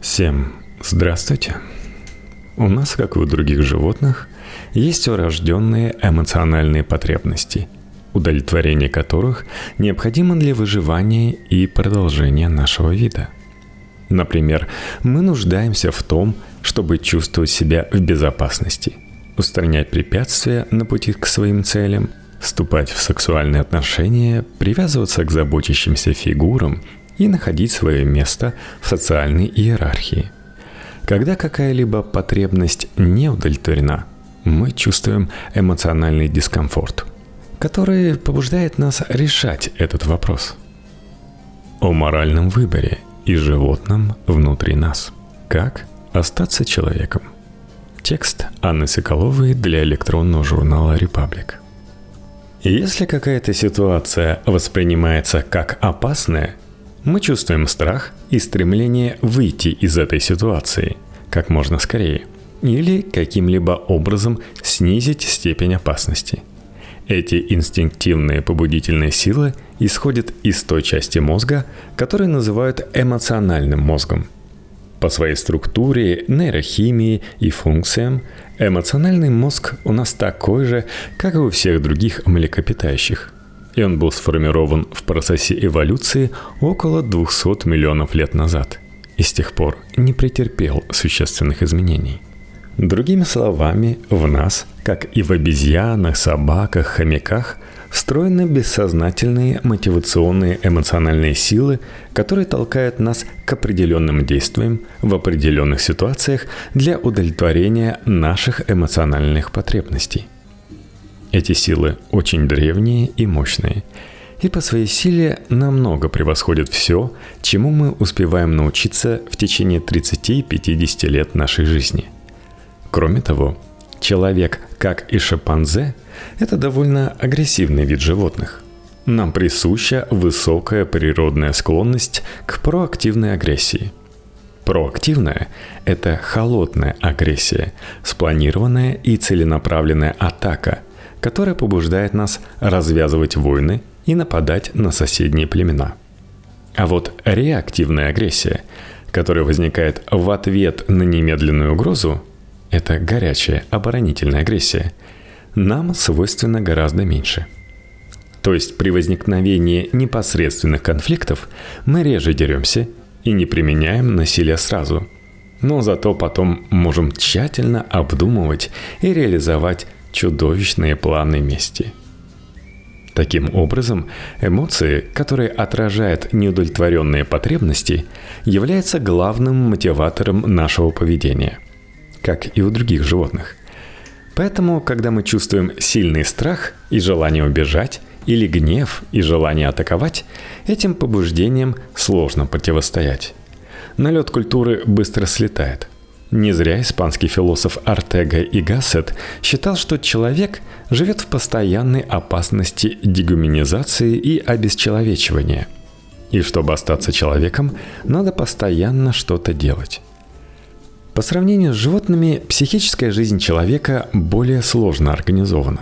Всем здравствуйте. У нас, как и у других животных, есть урожденные эмоциональные потребности, удовлетворение которых необходимо для выживания и продолжения нашего вида. Например, мы нуждаемся в том, чтобы чувствовать себя в безопасности, устранять препятствия на пути к своим целям, вступать в сексуальные отношения, привязываться к заботящимся фигурам и находить свое место в социальной иерархии. Когда какая-либо потребность не удовлетворена, мы чувствуем эмоциональный дискомфорт, который побуждает нас решать этот вопрос. О моральном выборе и животном внутри нас. Как остаться человеком? Текст Анны Соколовой для электронного журнала «Репаблик». Если какая-то ситуация воспринимается как опасная, мы чувствуем страх и стремление выйти из этой ситуации как можно скорее или каким-либо образом снизить степень опасности. Эти инстинктивные побудительные силы исходят из той части мозга, которую называют эмоциональным мозгом. По своей структуре, нейрохимии и функциям эмоциональный мозг у нас такой же, как и у всех других млекопитающих – и он был сформирован в процессе эволюции около 200 миллионов лет назад и с тех пор не претерпел существенных изменений. Другими словами, в нас, как и в обезьянах, собаках, хомяках, встроены бессознательные мотивационные эмоциональные силы, которые толкают нас к определенным действиям в определенных ситуациях для удовлетворения наших эмоциональных потребностей – эти силы очень древние и мощные, и по своей силе намного превосходят все, чему мы успеваем научиться в течение 30-50 лет нашей жизни. Кроме того, человек, как и шимпанзе, это довольно агрессивный вид животных. Нам присуща высокая природная склонность к проактивной агрессии – Проактивная – это холодная агрессия, спланированная и целенаправленная атака, которая побуждает нас развязывать войны и нападать на соседние племена. А вот реактивная агрессия, которая возникает в ответ на немедленную угрозу, это горячая оборонительная агрессия, нам свойственно гораздо меньше. То есть при возникновении непосредственных конфликтов мы реже деремся и не применяем насилие сразу. Но зато потом можем тщательно обдумывать и реализовать чудовищные планы мести. Таким образом, эмоции, которые отражают неудовлетворенные потребности, являются главным мотиватором нашего поведения, как и у других животных. Поэтому, когда мы чувствуем сильный страх и желание убежать, или гнев и желание атаковать, этим побуждениям сложно противостоять. Налет культуры быстро слетает – не зря испанский философ Артега и Гассет считал, что человек живет в постоянной опасности дегуманизации и обесчеловечивания. И чтобы остаться человеком, надо постоянно что-то делать. По сравнению с животными, психическая жизнь человека более сложно организована.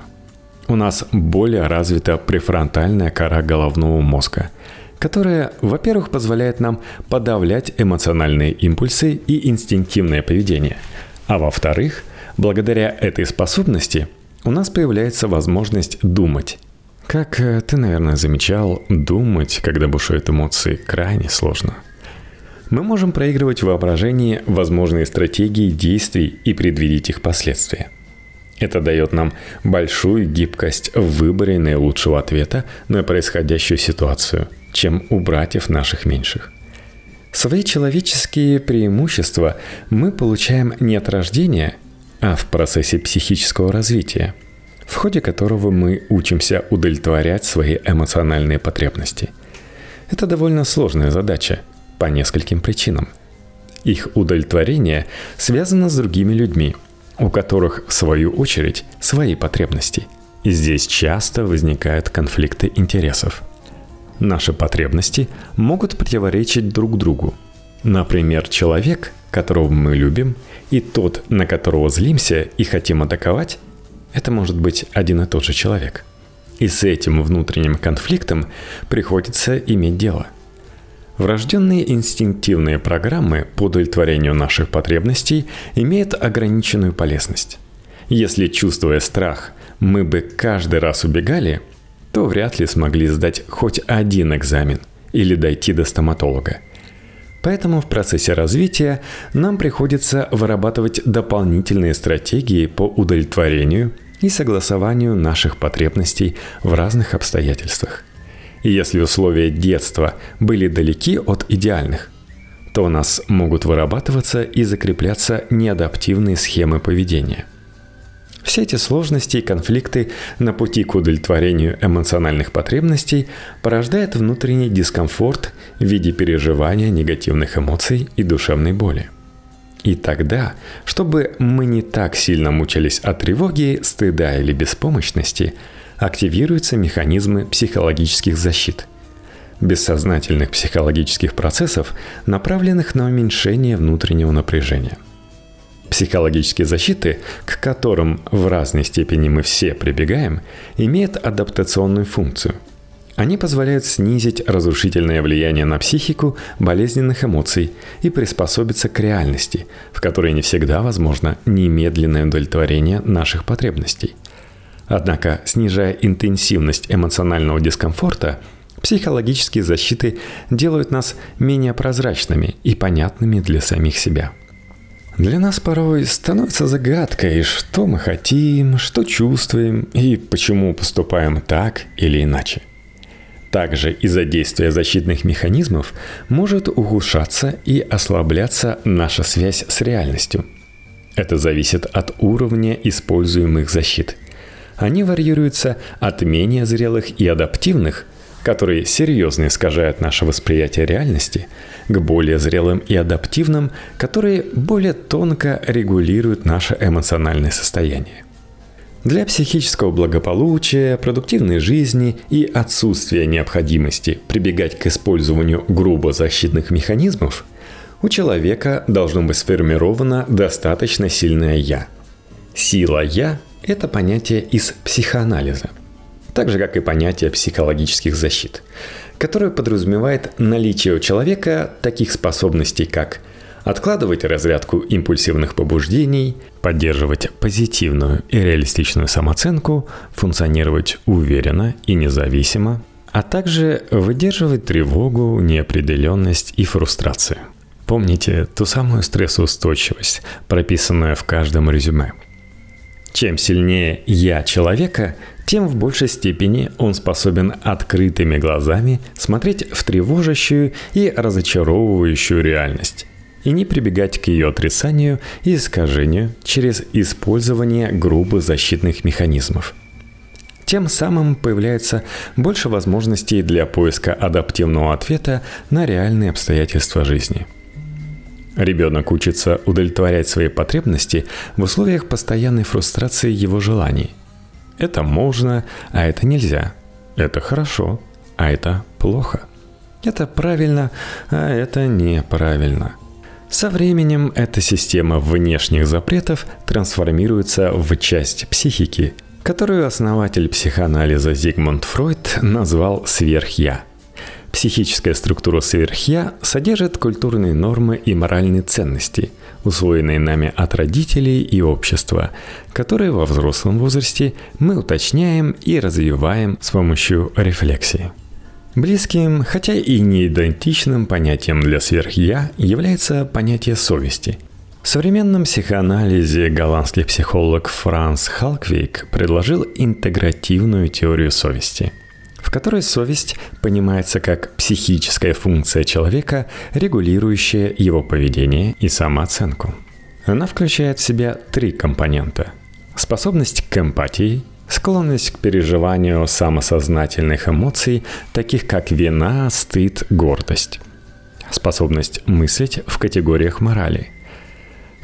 У нас более развита префронтальная кора головного мозга – которая, во-первых, позволяет нам подавлять эмоциональные импульсы и инстинктивное поведение, а во-вторых, благодаря этой способности у нас появляется возможность думать. Как э, ты, наверное, замечал, думать, когда бушуют эмоции, крайне сложно. Мы можем проигрывать в воображении возможные стратегии действий и предвидеть их последствия. Это дает нам большую гибкость в выборе наилучшего ответа на происходящую ситуацию – чем у братьев наших меньших. Свои человеческие преимущества мы получаем не от рождения, а в процессе психического развития, в ходе которого мы учимся удовлетворять свои эмоциональные потребности. Это довольно сложная задача по нескольким причинам. Их удовлетворение связано с другими людьми, у которых, в свою очередь, свои потребности. И здесь часто возникают конфликты интересов – Наши потребности могут противоречить друг другу. Например, человек, которого мы любим, и тот, на которого злимся и хотим атаковать, это может быть один и тот же человек. И с этим внутренним конфликтом приходится иметь дело. Врожденные инстинктивные программы по удовлетворению наших потребностей имеют ограниченную полезность. Если, чувствуя страх, мы бы каждый раз убегали, то вряд ли смогли сдать хоть один экзамен или дойти до стоматолога. Поэтому в процессе развития нам приходится вырабатывать дополнительные стратегии по удовлетворению и согласованию наших потребностей в разных обстоятельствах. И если условия детства были далеки от идеальных, то у нас могут вырабатываться и закрепляться неадаптивные схемы поведения. Все эти сложности и конфликты на пути к удовлетворению эмоциональных потребностей порождают внутренний дискомфорт в виде переживания негативных эмоций и душевной боли. И тогда, чтобы мы не так сильно мучились от тревоги, стыда или беспомощности – активируются механизмы психологических защит, бессознательных психологических процессов, направленных на уменьшение внутреннего напряжения. Психологические защиты, к которым в разной степени мы все прибегаем, имеют адаптационную функцию. Они позволяют снизить разрушительное влияние на психику болезненных эмоций и приспособиться к реальности, в которой не всегда возможно немедленное удовлетворение наших потребностей – Однако, снижая интенсивность эмоционального дискомфорта, психологические защиты делают нас менее прозрачными и понятными для самих себя. Для нас порой становится загадкой, что мы хотим, что чувствуем и почему поступаем так или иначе. Также из-за действия защитных механизмов может ухудшаться и ослабляться наша связь с реальностью. Это зависит от уровня используемых защит – они варьируются от менее зрелых и адаптивных, которые серьезно искажают наше восприятие реальности, к более зрелым и адаптивным, которые более тонко регулируют наше эмоциональное состояние. Для психического благополучия, продуктивной жизни и отсутствия необходимости прибегать к использованию грубо защитных механизмов у человека должно быть сформировано достаточно сильное «я». Сила «я» Это понятие из психоанализа, так же как и понятие психологических защит, которое подразумевает наличие у человека таких способностей, как откладывать разрядку импульсивных побуждений, поддерживать позитивную и реалистичную самооценку, функционировать уверенно и независимо, а также выдерживать тревогу, неопределенность и фрустрацию. Помните ту самую стрессоустойчивость, прописанную в каждом резюме – чем сильнее «я» человека, тем в большей степени он способен открытыми глазами смотреть в тревожащую и разочаровывающую реальность и не прибегать к ее отрицанию и искажению через использование грубо защитных механизмов. Тем самым появляется больше возможностей для поиска адаптивного ответа на реальные обстоятельства жизни – Ребенок учится удовлетворять свои потребности в условиях постоянной фрустрации его желаний. Это можно, а это нельзя. Это хорошо, а это плохо. Это правильно, а это неправильно. Со временем эта система внешних запретов трансформируется в часть психики, которую основатель психоанализа Зигмунд Фройд назвал «сверхя». Психическая структура сверхя содержит культурные нормы и моральные ценности, усвоенные нами от родителей и общества, которые во взрослом возрасте мы уточняем и развиваем с помощью рефлексии. Близким, хотя и не идентичным понятием для сверхя является понятие совести. В современном психоанализе голландский психолог Франс Халквейк предложил интегративную теорию совести – в которой совесть понимается как психическая функция человека, регулирующая его поведение и самооценку. Она включает в себя три компонента. Способность к эмпатии, склонность к переживанию самосознательных эмоций, таких как вина, стыд, гордость. Способность мыслить в категориях морали.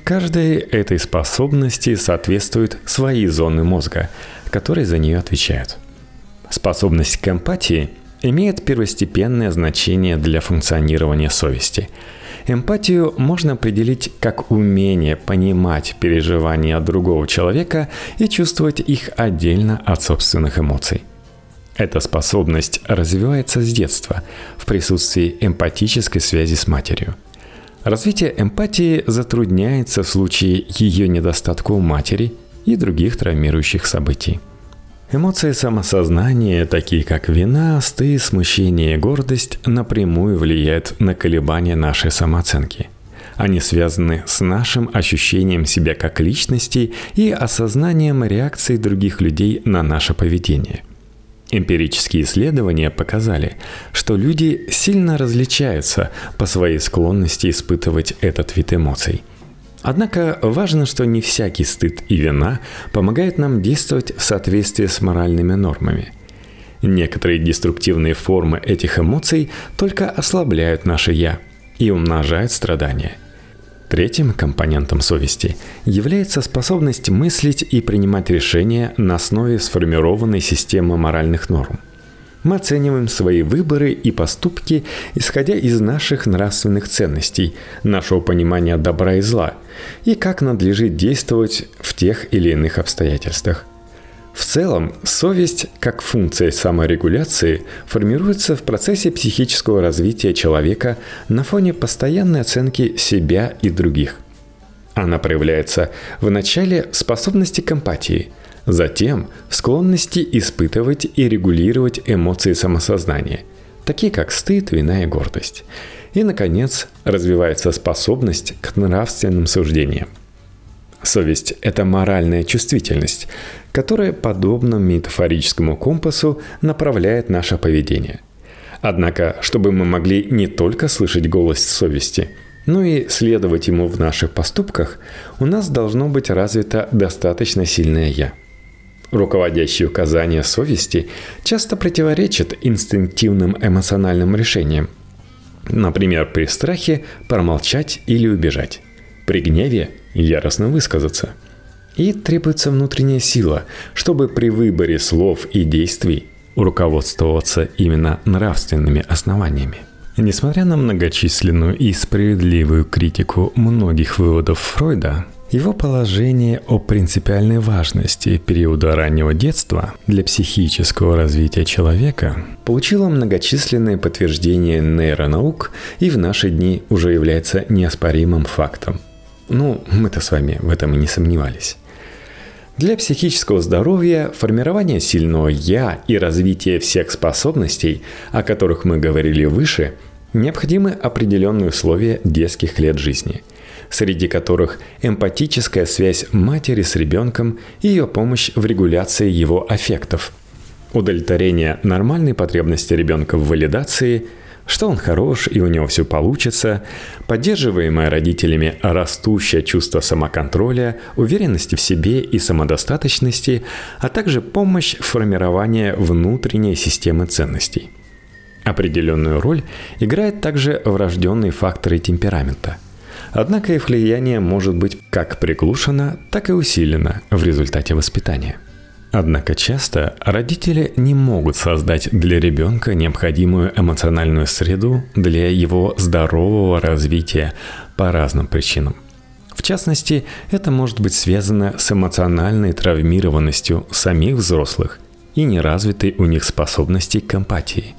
Каждой этой способности соответствуют свои зоны мозга, которые за нее отвечают – Способность к эмпатии имеет первостепенное значение для функционирования совести. Эмпатию можно определить как умение понимать переживания другого человека и чувствовать их отдельно от собственных эмоций. Эта способность развивается с детства в присутствии эмпатической связи с матерью. Развитие эмпатии затрудняется в случае ее недостатка у матери и других травмирующих событий. Эмоции самосознания, такие как вина, стыд, смущение и гордость, напрямую влияют на колебания нашей самооценки. Они связаны с нашим ощущением себя как личности и осознанием реакции других людей на наше поведение – Эмпирические исследования показали, что люди сильно различаются по своей склонности испытывать этот вид эмоций. Однако важно, что не всякий стыд и вина помогают нам действовать в соответствии с моральными нормами. Некоторые деструктивные формы этих эмоций только ослабляют наше «я» и умножают страдания – Третьим компонентом совести является способность мыслить и принимать решения на основе сформированной системы моральных норм. Мы оцениваем свои выборы и поступки, исходя из наших нравственных ценностей, нашего понимания добра и зла, и как надлежит действовать в тех или иных обстоятельствах. В целом, совесть, как функция саморегуляции, формируется в процессе психического развития человека на фоне постоянной оценки себя и других. Она проявляется в начале способности к эмпатии, затем склонности испытывать и регулировать эмоции самосознания, такие как стыд, вина и гордость. И, наконец, развивается способность к нравственным суждениям – Совесть – это моральная чувствительность, которая, подобно метафорическому компасу, направляет наше поведение. Однако, чтобы мы могли не только слышать голос совести, но и следовать ему в наших поступках, у нас должно быть развито достаточно сильное «я». Руководящие указания совести часто противоречат инстинктивным эмоциональным решениям. Например, при страхе промолчать или убежать. При гневе яростно высказаться. И требуется внутренняя сила, чтобы при выборе слов и действий руководствоваться именно нравственными основаниями. Несмотря на многочисленную и справедливую критику многих выводов Фройда, его положение о принципиальной важности периода раннего детства для психического развития человека получило многочисленные подтверждения нейронаук и в наши дни уже является неоспоримым фактом – ну, мы-то с вами в этом и не сомневались. Для психического здоровья формирование сильного «я» и развитие всех способностей, о которых мы говорили выше, необходимы определенные условия детских лет жизни, среди которых эмпатическая связь матери с ребенком и ее помощь в регуляции его аффектов, удовлетворение нормальной потребности ребенка в валидации – что он хорош и у него все получится, поддерживаемое родителями растущее чувство самоконтроля, уверенности в себе и самодостаточности, а также помощь в формировании внутренней системы ценностей. Определенную роль играет также врожденные факторы темперамента. Однако их влияние может быть как приглушено, так и усилено в результате воспитания. Однако часто родители не могут создать для ребенка необходимую эмоциональную среду для его здорового развития по разным причинам. В частности, это может быть связано с эмоциональной травмированностью самих взрослых и неразвитой у них способности к эмпатии,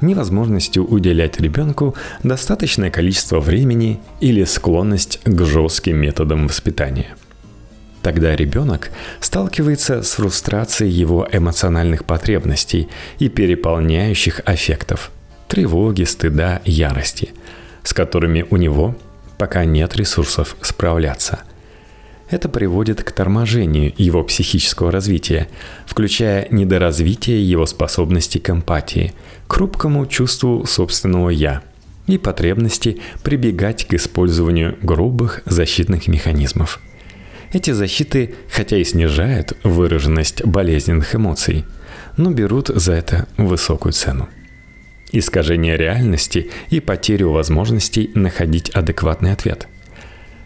невозможностью уделять ребенку достаточное количество времени или склонность к жестким методам воспитания. Тогда ребенок сталкивается с фрустрацией его эмоциональных потребностей и переполняющих аффектов – тревоги, стыда, ярости, с которыми у него пока нет ресурсов справляться. Это приводит к торможению его психического развития, включая недоразвитие его способности к эмпатии, к хрупкому чувству собственного «я» и потребности прибегать к использованию грубых защитных механизмов – эти защиты, хотя и снижают выраженность болезненных эмоций, но берут за это высокую цену. Искажение реальности и потерю возможностей находить адекватный ответ.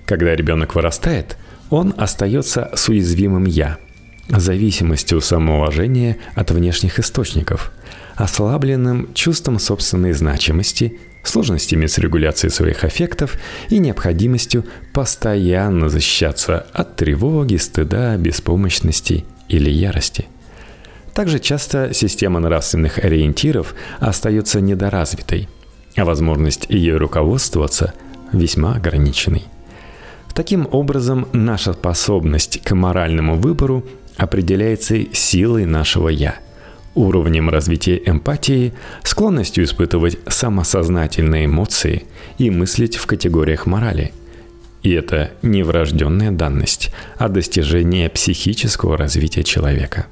Когда ребенок вырастает, он остается с уязвимым «я», зависимостью самоуважения от внешних источников, ослабленным чувством собственной значимости – сложностями с регуляцией своих аффектов и необходимостью постоянно защищаться от тревоги, стыда, беспомощности или ярости. Также часто система нравственных ориентиров остается недоразвитой, а возможность ее руководствоваться весьма ограниченной. Таким образом, наша способность к моральному выбору определяется силой нашего «я», уровнем развития эмпатии, склонностью испытывать самосознательные эмоции и мыслить в категориях морали. И это не врожденная данность, а достижение психического развития человека.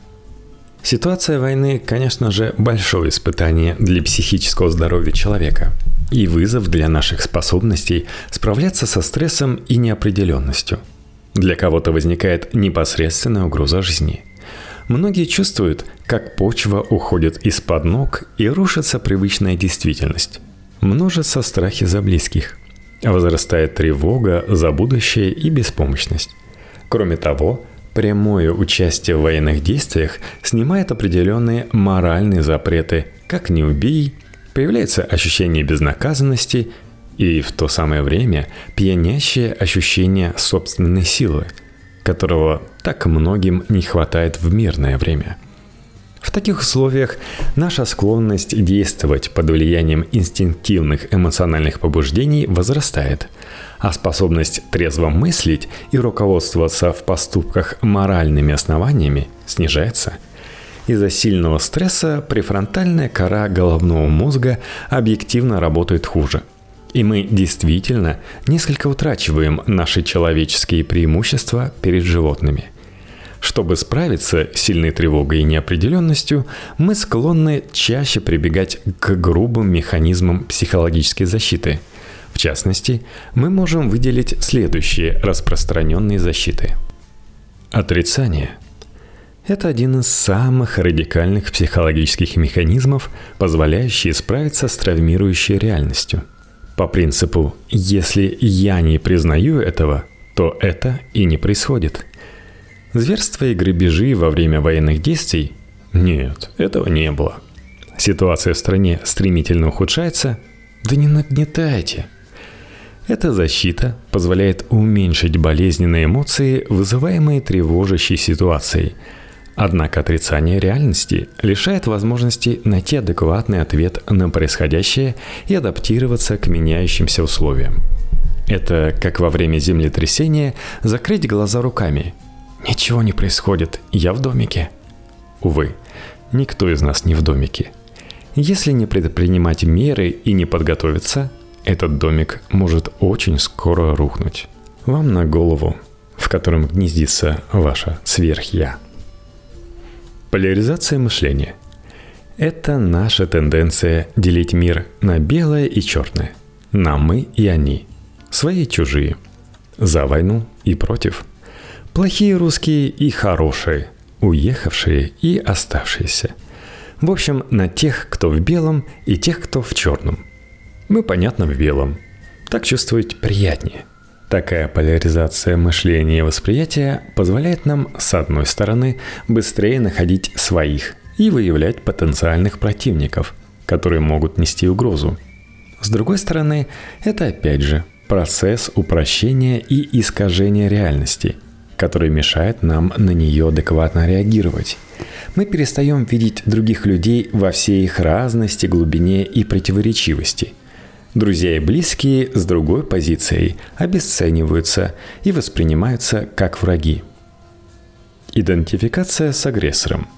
Ситуация войны, конечно же, большое испытание для психического здоровья человека и вызов для наших способностей справляться со стрессом и неопределенностью. Для кого-то возникает непосредственная угроза жизни – Многие чувствуют, как почва уходит из-под ног и рушится привычная действительность. Множатся страхи за близких. Возрастает тревога за будущее и беспомощность. Кроме того, прямое участие в военных действиях снимает определенные моральные запреты, как «не убей», появляется ощущение безнаказанности и в то самое время пьянящее ощущение собственной силы – которого так многим не хватает в мирное время. В таких условиях наша склонность действовать под влиянием инстинктивных эмоциональных побуждений возрастает, а способность трезво мыслить и руководствоваться в поступках моральными основаниями снижается. Из-за сильного стресса префронтальная кора головного мозга объективно работает хуже – и мы действительно несколько утрачиваем наши человеческие преимущества перед животными. Чтобы справиться с сильной тревогой и неопределенностью, мы склонны чаще прибегать к грубым механизмам психологической защиты. В частности, мы можем выделить следующие распространенные защиты. Отрицание – это один из самых радикальных психологических механизмов, позволяющий справиться с травмирующей реальностью – по принципу «если я не признаю этого, то это и не происходит». Зверства и грабежи во время военных действий? Нет, этого не было. Ситуация в стране стремительно ухудшается? Да не нагнетайте. Эта защита позволяет уменьшить болезненные эмоции, вызываемые тревожащей ситуацией – Однако отрицание реальности лишает возможности найти адекватный ответ на происходящее и адаптироваться к меняющимся условиям. Это как во время землетрясения закрыть глаза руками. Ничего не происходит, я в домике. Увы, никто из нас не в домике. Если не предпринимать меры и не подготовиться, этот домик может очень скоро рухнуть. Вам на голову, в котором гнездится ваше сверхя. Поляризация мышления – это наша тенденция делить мир на белое и черное, на мы и они, свои и чужие, за войну и против, плохие русские и хорошие, уехавшие и оставшиеся. В общем, на тех, кто в белом, и тех, кто в черном. Мы, понятно, в белом. Так чувствовать приятнее – Такая поляризация мышления и восприятия позволяет нам, с одной стороны, быстрее находить своих и выявлять потенциальных противников, которые могут нести угрозу. С другой стороны, это опять же процесс упрощения и искажения реальности, который мешает нам на нее адекватно реагировать. Мы перестаем видеть других людей во всей их разности, глубине и противоречивости – Друзья и близкие с другой позицией обесцениваются и воспринимаются как враги. Идентификация с агрессором.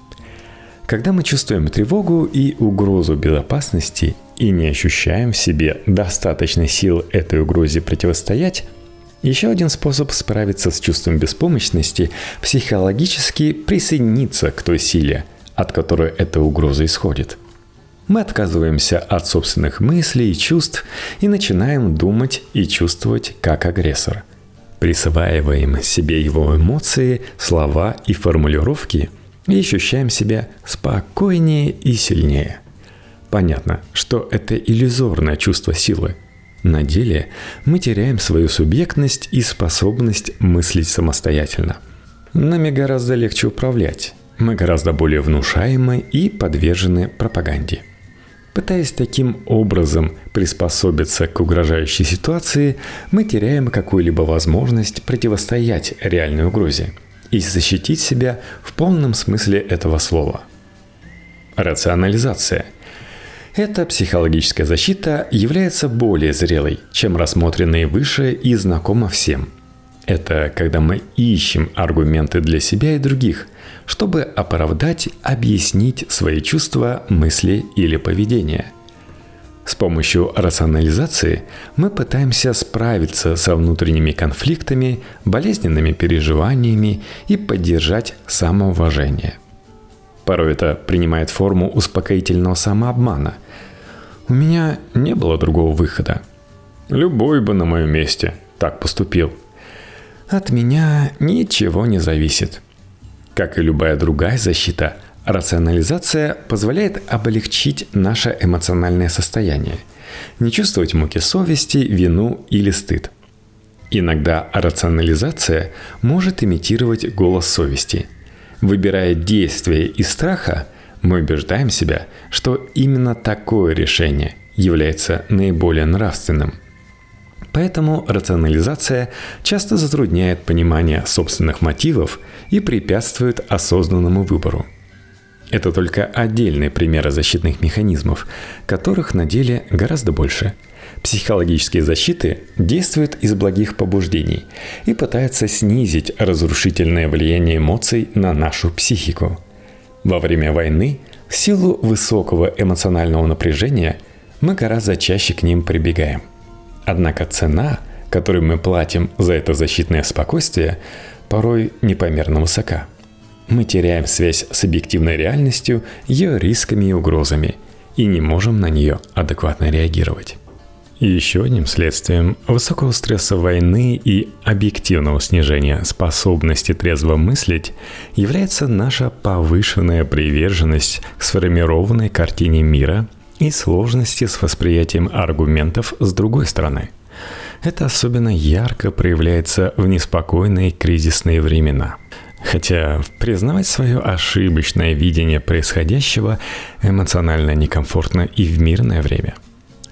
Когда мы чувствуем тревогу и угрозу безопасности и не ощущаем в себе достаточно сил этой угрозе противостоять, еще один способ справиться с чувством беспомощности – психологически присоединиться к той силе, от которой эта угроза исходит – мы отказываемся от собственных мыслей и чувств и начинаем думать и чувствовать как агрессор. Присваиваем себе его эмоции, слова и формулировки и ощущаем себя спокойнее и сильнее. Понятно, что это иллюзорное чувство силы. На деле мы теряем свою субъектность и способность мыслить самостоятельно. Нами гораздо легче управлять. Мы гораздо более внушаемы и подвержены пропаганде. Пытаясь таким образом приспособиться к угрожающей ситуации, мы теряем какую-либо возможность противостоять реальной угрозе и защитить себя в полном смысле этого слова. рационализация. Эта психологическая защита является более зрелой, чем рассмотренные выше и знакома всем. Это когда мы ищем аргументы для себя и других, чтобы оправдать, объяснить свои чувства, мысли или поведение. С помощью рационализации мы пытаемся справиться со внутренними конфликтами, болезненными переживаниями и поддержать самоуважение. Порой это принимает форму успокоительного самообмана. У меня не было другого выхода. Любой бы на моем месте так поступил. От меня ничего не зависит. Как и любая другая защита, Рационализация позволяет облегчить наше эмоциональное состояние, не чувствовать муки совести, вину или стыд. Иногда рационализация может имитировать голос совести. Выбирая действие из страха, мы убеждаем себя, что именно такое решение является наиболее нравственным. Поэтому рационализация часто затрудняет понимание собственных мотивов и препятствует осознанному выбору – это только отдельные примеры защитных механизмов, которых на деле гораздо больше. Психологические защиты действуют из благих побуждений и пытаются снизить разрушительное влияние эмоций на нашу психику. Во время войны, в силу высокого эмоционального напряжения, мы гораздо чаще к ним прибегаем. Однако цена, которую мы платим за это защитное спокойствие, порой непомерно высока – мы теряем связь с объективной реальностью, ее рисками и угрозами, и не можем на нее адекватно реагировать. Еще одним следствием высокого стресса войны и объективного снижения способности трезво мыслить является наша повышенная приверженность к сформированной картине мира и сложности с восприятием аргументов с другой стороны. Это особенно ярко проявляется в неспокойные кризисные времена – Хотя признавать свое ошибочное видение происходящего эмоционально некомфортно и в мирное время.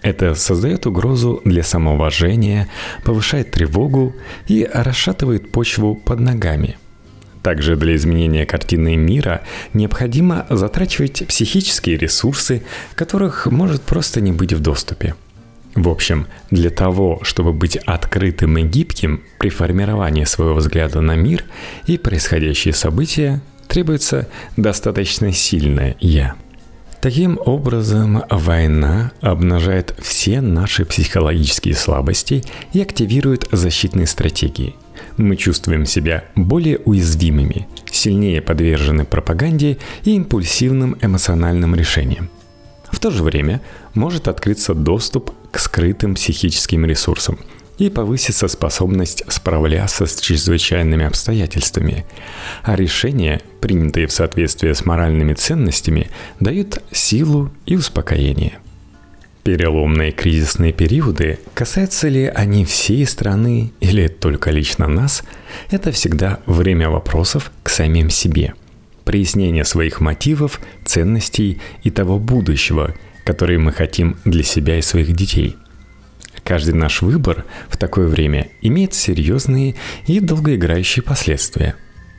Это создает угрозу для самоуважения, повышает тревогу и расшатывает почву под ногами. Также для изменения картины мира необходимо затрачивать психические ресурсы, которых может просто не быть в доступе – в общем, для того, чтобы быть открытым и гибким при формировании своего взгляда на мир и происходящие события, требуется достаточно сильное «я». Таким образом, война обнажает все наши психологические слабости и активирует защитные стратегии. Мы чувствуем себя более уязвимыми, сильнее подвержены пропаганде и импульсивным эмоциональным решениям. В то же время может открыться доступ к скрытым психическим ресурсам и повысится способность справляться с чрезвычайными обстоятельствами. А решения, принятые в соответствии с моральными ценностями, дают силу и успокоение. Переломные кризисные периоды, касаются ли они всей страны или только лично нас, это всегда время вопросов к самим себе – прояснение своих мотивов, ценностей и того будущего, которое мы хотим для себя и своих детей. Каждый наш выбор в такое время имеет серьезные и долгоиграющие последствия.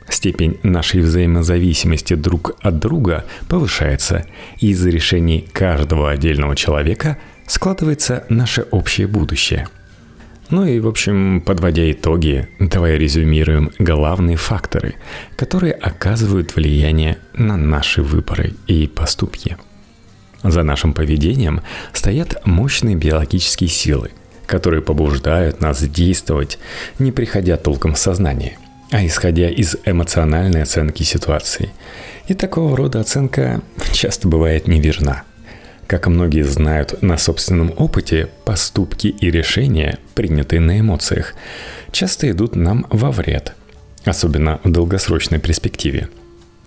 Степень нашей взаимозависимости друг от друга повышается, и из решений каждого отдельного человека складывается наше общее будущее – ну и, в общем, подводя итоги, давай резюмируем главные факторы, которые оказывают влияние на наши выборы и поступки. За нашим поведением стоят мощные биологические силы, которые побуждают нас действовать, не приходя толком в сознание, а исходя из эмоциональной оценки ситуации. И такого рода оценка часто бывает неверна – как многие знают на собственном опыте, поступки и решения, принятые на эмоциях, часто идут нам во вред, особенно в долгосрочной перспективе.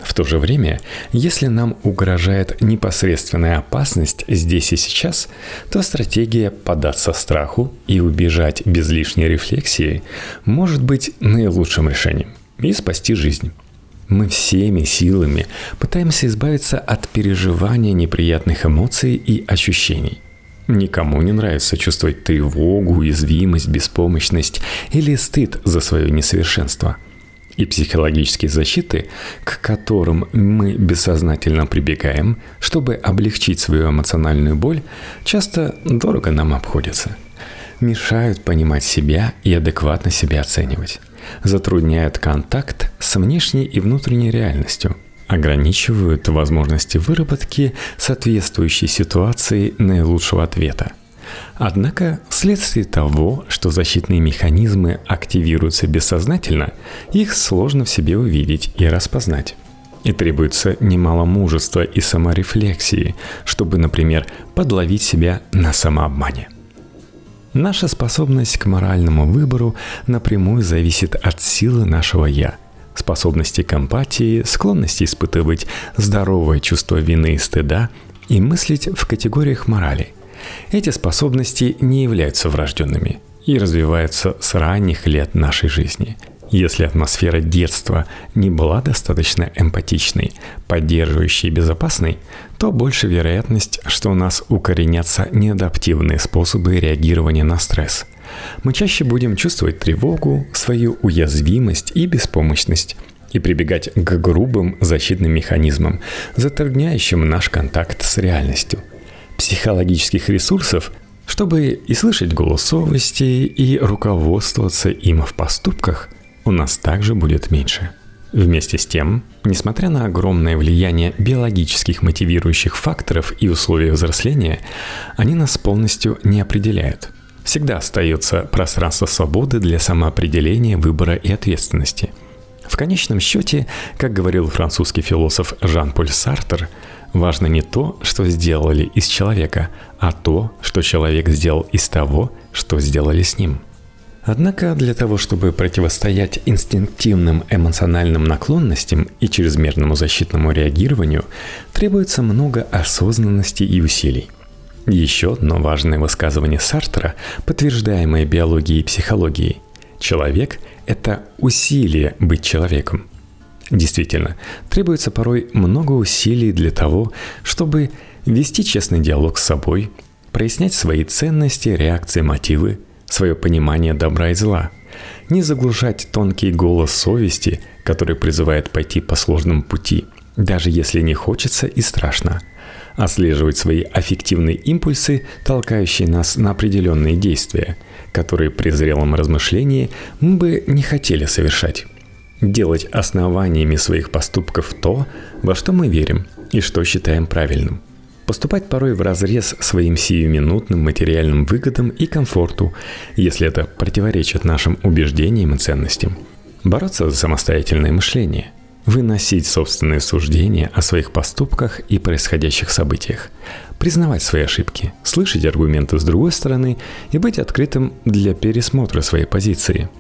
В то же время, если нам угрожает непосредственная опасность здесь и сейчас, то стратегия податься страху и убежать без лишней рефлексии может быть наилучшим решением и спасти жизнь. Мы всеми силами пытаемся избавиться от переживания неприятных эмоций и ощущений. Никому не нравится чувствовать тревогу, уязвимость, беспомощность или стыд за свое несовершенство. И психологические защиты, к которым мы бессознательно прибегаем, чтобы облегчить свою эмоциональную боль, часто дорого нам обходятся. Мешают понимать себя и адекватно себя оценивать. Затрудняют контакт с внешней и внутренней реальностью – ограничивают возможности выработки соответствующей ситуации наилучшего ответа. Однако, вследствие того, что защитные механизмы активируются бессознательно, их сложно в себе увидеть и распознать. И требуется немало мужества и саморефлексии, чтобы, например, подловить себя на самообмане. Наша способность к моральному выбору напрямую зависит от силы нашего «я», способности к эмпатии, склонности испытывать здоровое чувство вины и стыда и мыслить в категориях морали – эти способности не являются врожденными и развиваются с ранних лет нашей жизни. Если атмосфера детства не была достаточно эмпатичной, поддерживающей и безопасной, то больше вероятность, что у нас укоренятся неадаптивные способы реагирования на стресс. Мы чаще будем чувствовать тревогу, свою уязвимость и беспомощность, и прибегать к грубым защитным механизмам, затрудняющим наш контакт с реальностью – психологических ресурсов, чтобы и слышать голос совести, и руководствоваться им в поступках, у нас также будет меньше. Вместе с тем, несмотря на огромное влияние биологических мотивирующих факторов и условий взросления, они нас полностью не определяют. Всегда остается пространство свободы для самоопределения, выбора и ответственности. В конечном счете, как говорил французский философ Жан-Поль Сартер, Важно не то, что сделали из человека, а то, что человек сделал из того, что сделали с ним. Однако для того, чтобы противостоять инстинктивным эмоциональным наклонностям и чрезмерному защитному реагированию, требуется много осознанности и усилий. Еще одно важное высказывание Сартера, подтверждаемое биологией и психологией. Человек – это усилие быть человеком – Действительно, требуется порой много усилий для того, чтобы вести честный диалог с собой, прояснять свои ценности, реакции, мотивы, свое понимание добра и зла, не заглушать тонкий голос совести, который призывает пойти по сложному пути, даже если не хочется и страшно, отслеживать свои аффективные импульсы, толкающие нас на определенные действия, которые при зрелом размышлении мы бы не хотели совершать делать основаниями своих поступков то, во что мы верим и что считаем правильным. Поступать порой в разрез своим сиюминутным материальным выгодам и комфорту, если это противоречит нашим убеждениям и ценностям. Бороться за самостоятельное мышление. Выносить собственные суждения о своих поступках и происходящих событиях. Признавать свои ошибки, слышать аргументы с другой стороны и быть открытым для пересмотра своей позиции –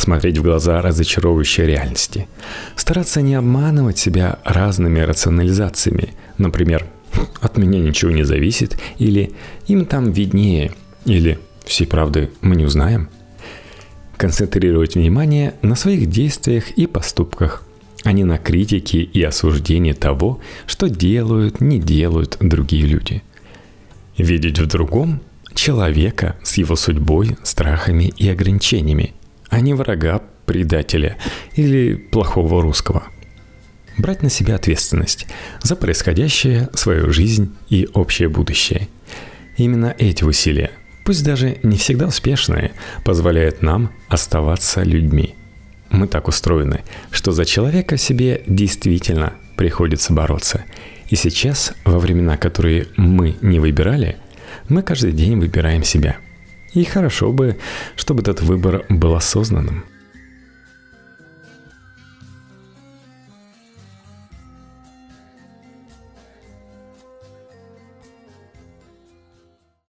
смотреть в глаза разочаровывающей реальности, стараться не обманывать себя разными рационализациями, например, «от меня ничего не зависит» или «им там виднее» или «всей правды мы не узнаем». Концентрировать внимание на своих действиях и поступках, а не на критике и осуждении того, что делают, не делают другие люди. Видеть в другом человека с его судьбой, страхами и ограничениями – а не врага, предателя или плохого русского. Брать на себя ответственность за происходящее, свою жизнь и общее будущее. Именно эти усилия, пусть даже не всегда успешные, позволяют нам оставаться людьми. Мы так устроены, что за человека себе действительно приходится бороться. И сейчас, во времена, которые мы не выбирали, мы каждый день выбираем себя – и хорошо бы, чтобы этот выбор был осознанным –